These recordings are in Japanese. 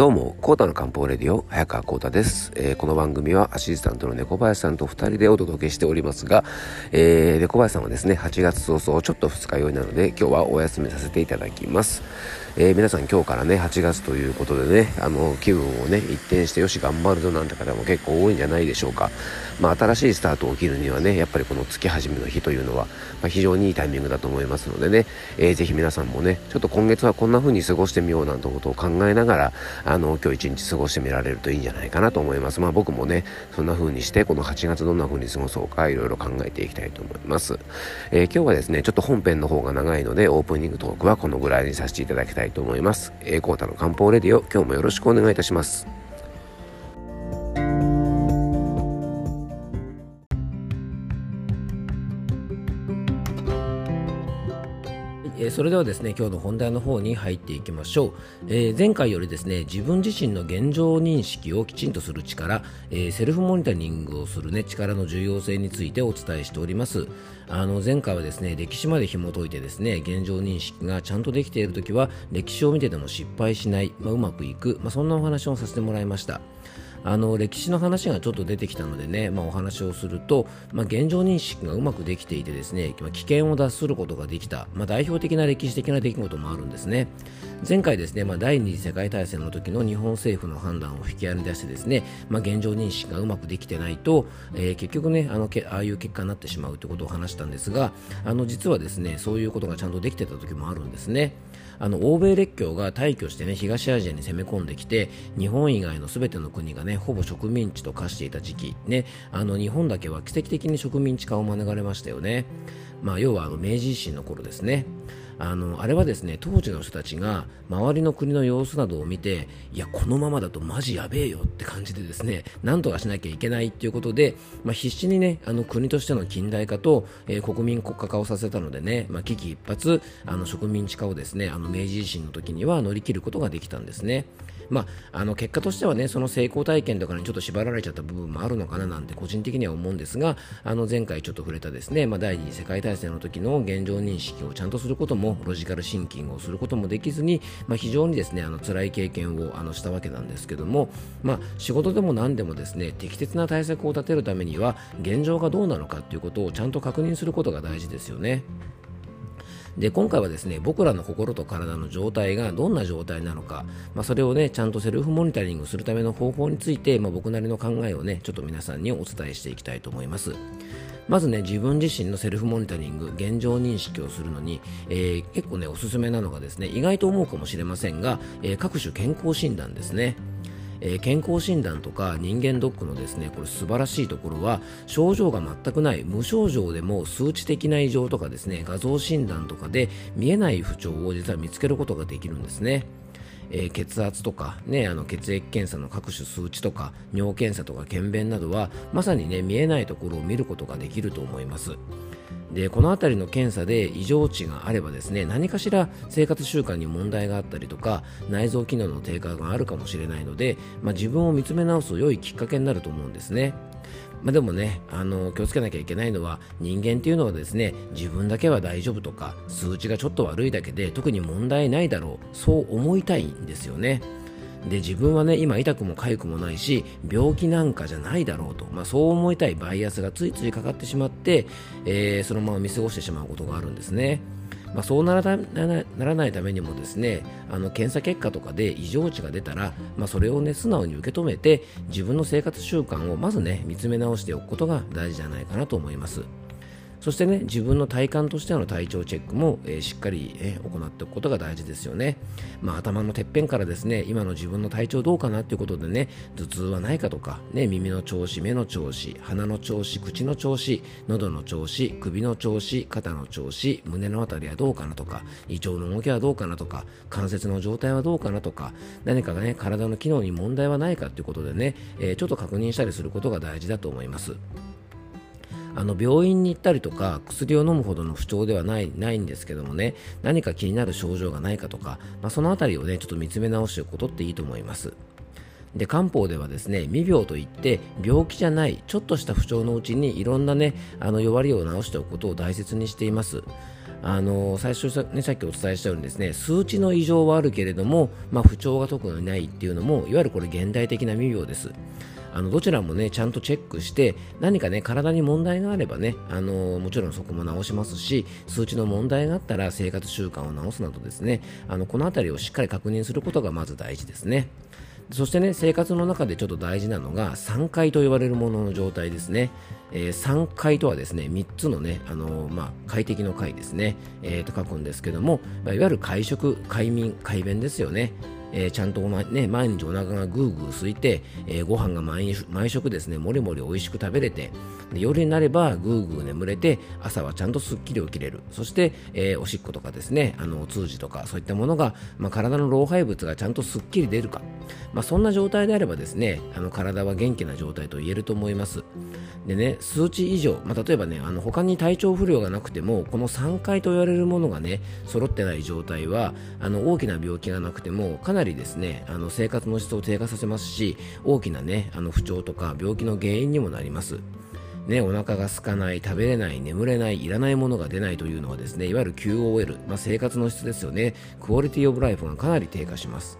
どうも、コータの漢方レディオ、早川コータです、えー、この番組はアシスタントの猫林さんと2人でお届けしておりますが、えー、猫林さんはですね、8月早々ちょっと二日酔いなので、今日はお休みさせていただきます。えー、皆さん今日からね、8月ということでね、あの、気分をね、一転してよし頑張るぞなんて方も結構多いんじゃないでしょうか。まあ、新しいスタートを切るにはね、やっぱりこの月始めの日というのは、まあ、非常にいいタイミングだと思いますのでね、えー、ぜひ皆さんもね、ちょっと今月はこんな風に過ごしてみようなんてことを考えながら、あの、今日一日過ごしてみられるといいんじゃないかなと思います。まあ、僕もね、そんな風にして、この8月どんな風に過ごそうか、いろいろ考えていきたいと思います。えー、今日はですね、ちょっと本編の方が長いので、オープニングトークはこのぐらいにさせていただきたいたいと思います。えー、コータの漢方レディオ、今日もよろしくお願いいたします。それではですね今日の本題の方に入っていきましょう、えー、前回よりですね自分自身の現状認識をきちんとする力、えー、セルフモニタリングをする、ね、力の重要性についてお伝えしております。あの前回はですね歴史まで紐解いてですね現状認識がちゃんとできている時は歴史を見てても失敗しない、まあ、うまくいく、まあ、そんなお話をさせてもらいました。あの歴史の話がちょっと出てきたのでね、まあ、お話をすると、まあ、現状認識がうまくできていてですね、まあ、危険を脱することができた、まあ、代表的な歴史的な出来事もあるんですね。前回ですね、まあ、第二次世界大戦の時の日本政府の判断を引き合いに出してですね、まあ、現状認識がうまくできてないと、えー、結局ねあのけああいう結果になってしまうということを話したんですがあの実はですねそういうことがちゃんとできてた時もあるんですね。あの欧米列強が大挙してね東アジアに攻め込んできて日本以外の全ての国がねほぼ植民地と化していた時期ねあの日本だけは奇跡的に植民地化を免れましたよね。まあ要はあの明治維新の頃ですね。あのあれはですね当時の人たちが周りの国の様子などを見ていやこのままだとマジやべえよって感じでですねなんとかしなきゃいけないっていうことで、まあ、必死にねあの国としての近代化と、えー、国民国家化をさせたのでね、まあ、危機一髪あの植民地化をですねあの明治維新の時には乗り切ることができたんですね。まあ、あの結果としてはねその成功体験とかにちょっと縛られちゃった部分もあるのかななんて個人的には思うんですがあの前回ちょっと触れたですね、まあ、第二次世界大戦の時の現状認識をちゃんとすることもロジカルシンキングをすることもできずに、まあ、非常にですねあの辛い経験をあのしたわけなんですけども、まあ、仕事でも何でもですね適切な対策を立てるためには現状がどうなのかということをちゃんと確認することが大事ですよね。で今回はですね僕らの心と体の状態がどんな状態なのか、まあ、それをねちゃんとセルフモニタリングするための方法について、まあ、僕なりの考えをねちょっと皆さんにお伝えしていきたいと思います。まずね自分自身のセルフモニタリング現状認識をするのに、えー、結構ねおすすめなのがですね意外と思うかもしれませんが、えー、各種健康診断ですね。えー、健康診断とか人間ドックのですねこれ素晴らしいところは症状が全くない無症状でも数値的な異常とかですね画像診断とかで見えない不調を実は見つけることができるんですね。えー、血圧とか、ね、あの血液検査の各種数値とか尿検査とか検便などはまさに、ね、見えないところを見ることができると思います。でこの辺りの検査で異常値があればですね何かしら生活習慣に問題があったりとか内臓機能の低下があるかもしれないので、まあ、自分を見つめ直す良いきっかけになると思うんですね。まあ、でもねあの気をつけなきゃいけないのは人間っていうのはですね自分だけは大丈夫とか数値がちょっと悪いだけで特に問題ないだろうそう思いたいんですよね。で自分はね今痛くも痒くもないし病気なんかじゃないだろうと、まあ、そう思いたいバイアスがついついかかってしまって、えー、そのまま見過ごしてしまうことがあるんですね。まあ、そうならならないためにもですねあの検査結果とかで異常値が出たら、まあ、それを、ね、素直に受け止めて自分の生活習慣をまずね見つめ直しておくことが大事じゃないかなと思います。そしてね自分の体感としての体調チェックも、えー、しっかり、えー、行っておくことが大事ですよね、まあ、頭のてっぺんからですね今の自分の体調どうかなっていうことでね頭痛はないかとか、ね、耳の調子目の調子鼻の調子口の調子喉の調子首の調子肩の調子胸の辺りはどうかなとか胃腸の動きはどうかなとか関節の状態はどうかなとか何かがね体の機能に問題はないかということでね、えー、ちょっと確認したりすることが大事だと思います。あの病院に行ったりとか薬を飲むほどの不調ではないないんですけどもね何か気になる症状がないかとか、まあ、その辺りをねちょっと見つめ直しておくことっていいと思います。で漢方ではですね未病といって病気じゃないちょっとした不調のうちにいろんなねあの弱りを治しておくことを大切にしています。あの最初、ね、さっきお伝えしたようにですね数値の異常はあるけれども、まあ、不調が特にないっていうのもいわゆるこれ現代的な未病です。あのどちらもねちゃんとチェックして何かね体に問題があればねあのもちろんそこも直しますし数値の問題があったら生活習慣を直すなどですねあのこの辺りをしっかり確認することがまず大事ですね。そしてね、生活の中でちょっと大事なのが、3階と言われるものの状態ですね。えー、3階とはですね、3つのね、あのー、まあ、快適の階ですね、えー、と書くんですけども、いわゆる会食、快眠、快便ですよね。えー、ちゃんと、まね、毎日お腹がぐーぐー空いて、えー、ご飯が毎毎食ですね、もりもり美味しく食べれて、で夜になればぐーぐー眠れて、朝はちゃんとすっきり起きれる。そして、えー、おしっことかですね、あの、お通じとか、そういったものが、まあ、体の老廃物がちゃんとすっきり出るか。まあ、そんな状態であればですね、あの、体は元気な状態と言えると思います。でね、数値以上、まあ、例えばね、あの、他に体調不良がなくても、この3回と言われるものがね、揃ってない状態は、あの、大きな病気がなくても、かなりですね、あの、生活の質を低下させますし、大きなね、あの、不調とか病気の原因にもなります。ね、お腹が空かない、食べれない、眠れない、いらないものが出ないというのはですね、いわゆる QOL、まあ、生活の質ですよね、クオリティオブライフがかなり低下します。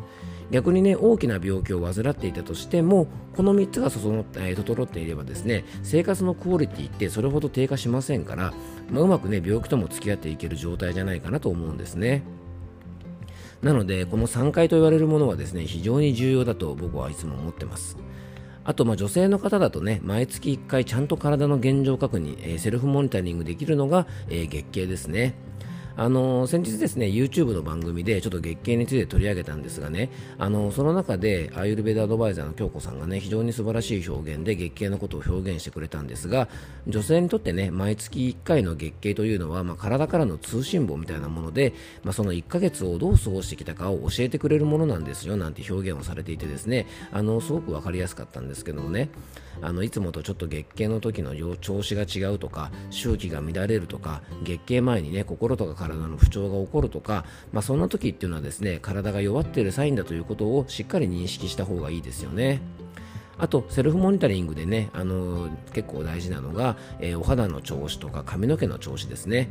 逆にね大きな病気を患っていたとしてもこの3つが整って、え整っていればですね生活のクオリティってそれほど低下しませんから、まあ、うまくね病気とも付き合っていける状態じゃないかなと思うんですね。なのでこの3回と言われるものはですね非常に重要だと僕はいつも思ってます。あと、まあ、女性の方だとね、毎月1回ちゃんと体の現状確認、えー、セルフモニタリングできるのが、えー、月経ですね。あの先日ですね YouTube の番組でちょっと月経について取り上げたんですがねあのその中でアイルベダアドバイザーの京子さんがね非常に素晴らしい表現で月経のことを表現してくれたんですが女性にとってね毎月1回の月経というのは、まあ、体からの通信簿みたいなもので、まあ、その1ヶ月をどう過ごしてきたかを教えてくれるものなんですよなんて表現をされていてですねあのすごく分かりやすかったんですけどもね。あのいつもとちょっと月経の時の調子が違うとか周期が乱れるとか月経前にね心とか体の不調が起こるとか、まあ、そんな時っていうのはですね体が弱っているサインだということをしっかり認識した方がいいですよね。あと、セルフモニタリングでね、あのー、結構大事なのが、えー、お肌の調子とか髪の毛の調子ですね。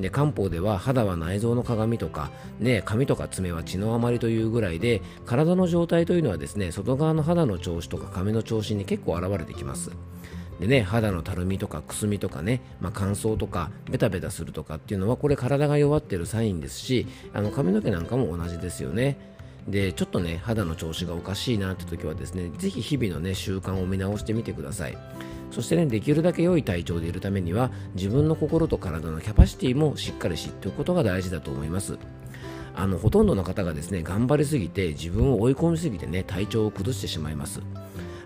で漢方では肌は内臓の鏡とか、ね、髪とか爪は血の余りというぐらいで体の状態というのはですね外側の肌の調子とか髪の調子に結構現れてきますでね肌のたるみとかくすみとかね、まあ、乾燥とかベタベタするとかっていうのはこれ体が弱ってるサインですしあの髪の毛なんかも同じですよね。でちょっとね肌の調子がおかしいなって時はですねぜひ日々のね習慣を見直してみてください。そしてねできるだけ良い体調でいるためには自分の心と体のキャパシティもしっかり知っておくことが大事だと思います。あのほとんどの方がですね頑張りすぎて自分を追い込みすぎてね体調を崩してしまいます。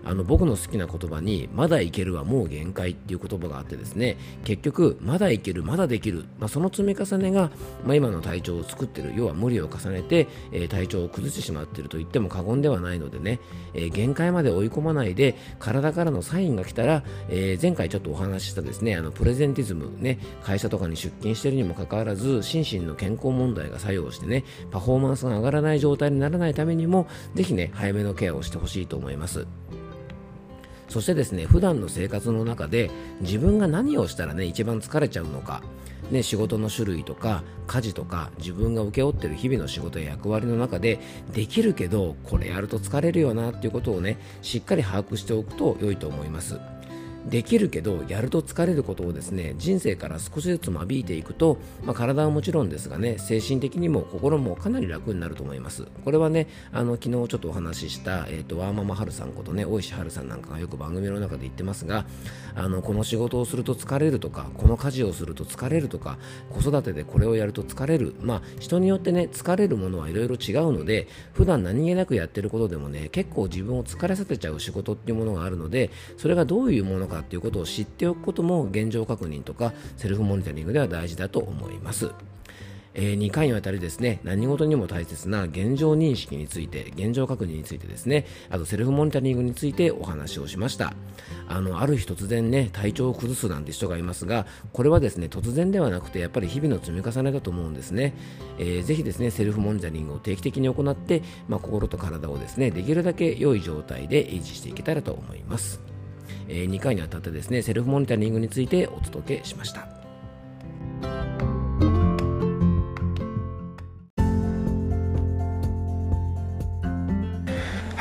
あの僕の好きな言葉にまだいけるはもう限界っていう言葉があってですね結局まだいけるまだできる、まあ、その積み重ねが、まあ、今の体調を作ってる要は無理を重ねて、えー、体調を崩してしまっていると言っても過言ではないのでね、えー、限界まで追い込まないで体からのサインが来たら、えー、前回ちょっとお話ししたですねあのプレゼンティズムね会社とかに出勤しているにもかかわらず心身の健康問題が作用してねパフォーマンスが上がらない状態にならないためにもぜひね早めのケアをしてほしいと思います。そしてですね普段の生活の中で自分が何をしたらね一番疲れちゃうのかね、仕事の種類とか家事とか自分が請け負ってる日々の仕事や役割の中でできるけどこれやると疲れるよなっていうことをねしっかり把握しておくと良いと思います。できるけどやると疲れることをですね人生から少しずつ間引いていくと、まあ、体はもちろんですがね精神的にも心もかなり楽になると思います。これはねあの昨日ちょっとお話しした、えーと、ワーママハルさんことね大石春さんなんかがよく番組の中で言ってますがあのこの仕事をすると疲れるとかこの家事をすると疲れるとか子育てでこれをやると疲れる。まあ人によってね疲れるものはいろいろ違うので普段何気なくやってることでもね結構自分を疲れさせちゃう仕事っていうものがあるのでそれがどういうものかっていうことを知っておくことも現状確認とかセルフモニタリングでは大事だと思います。えー、2回にわたりですね、何事にも大切な現状認識について、現状確認についてですね、あとセルフモニタリングについてお話をしました。あの、ある日突然ね、体調を崩すなんて人がいますが、これはですね、突然ではなくて、やっぱり日々の積み重ねだと思うんですね。えー、ぜひですね、セルフモニタリングを定期的に行って、まあ、心と体をですね、できるだけ良い状態で維持していけたらと思います。2回にわたってですねセルフモニタリングについてお届けしました。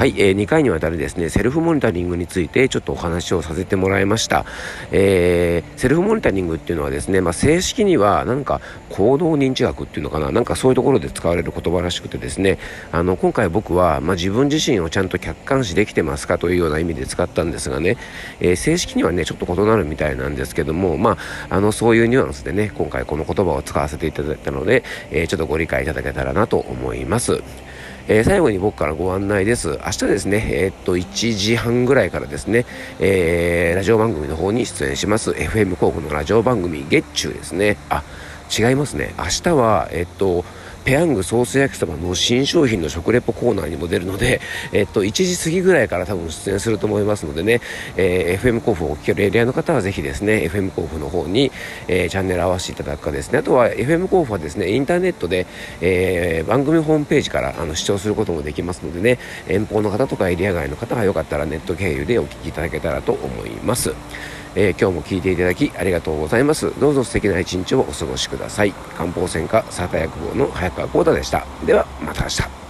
はい、えー、2回にわたりですね、セルフモニタリングについてちょっとお話をさせてもらいました。えー、セルフモニタリングっていうのはですね、まあ、正式にはなんか行動認知学っていうのかな、なんかそういうところで使われる言葉らしくてですね、あの、今回僕は、まあ、自分自身をちゃんと客観視できてますかというような意味で使ったんですがね、えー、正式にはね、ちょっと異なるみたいなんですけども、まあ、あの、そういうニュアンスでね、今回この言葉を使わせていただいたので、えー、ちょっとご理解いただけたらなと思います。えー、最後に僕からご案内です。明日ですね、えー、っと、1時半ぐらいからですね、えー、ラジオ番組の方に出演します。FM 広告のラジオ番組、月中ですね。あ、違いますね。明日は、えっと、ペヤングソース焼きそばの新商品の食レポコーナーにも出るので、えっと、1時過ぎぐらいから多分出演すると思いますのでね、えー、FM 甲府をお聞けるエリアの方はぜひですね、FM 甲府の方に、えー、チャンネル合わせていただくかですね、あとは FM 甲府はですね、インターネットで、えー、番組ホームページからあの視聴することもできますのでね、遠方の方とかエリア外の方がよかったらネット経由でお聞きいただけたらと思います。えー、今日も聞いていただきありがとうございます。どうぞ素敵な一日をお過ごしください。漢方専科佐賀薬房の早川幸太でした。では、また明日。